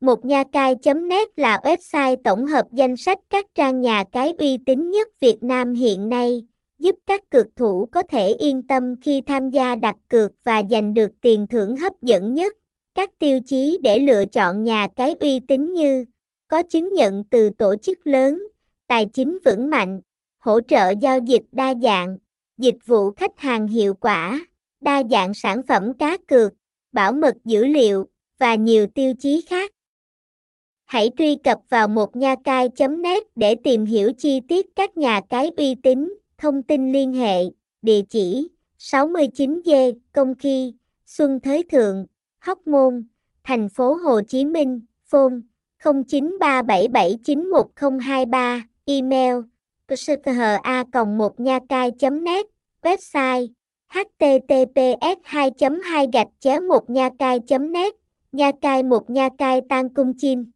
Một nhà cai.net là website tổng hợp danh sách các trang nhà cái uy tín nhất Việt Nam hiện nay, giúp các cược thủ có thể yên tâm khi tham gia đặt cược và giành được tiền thưởng hấp dẫn nhất. Các tiêu chí để lựa chọn nhà cái uy tín như có chứng nhận từ tổ chức lớn, tài chính vững mạnh, hỗ trợ giao dịch đa dạng, dịch vụ khách hàng hiệu quả, đa dạng sản phẩm cá cược, bảo mật dữ liệu và nhiều tiêu chí khác. Hãy truy cập vào một nha cai.net để tìm hiểu chi tiết các nhà cái uy tín, thông tin liên hệ, địa chỉ 69D Công Khi, Xuân Thới Thượng, Hóc Môn, thành phố Hồ Chí Minh, phone 0937791023, email psha một nha cai.net, website https 2 2 gạch chéo một nha cai net nha cai một nha cai tan cung chim.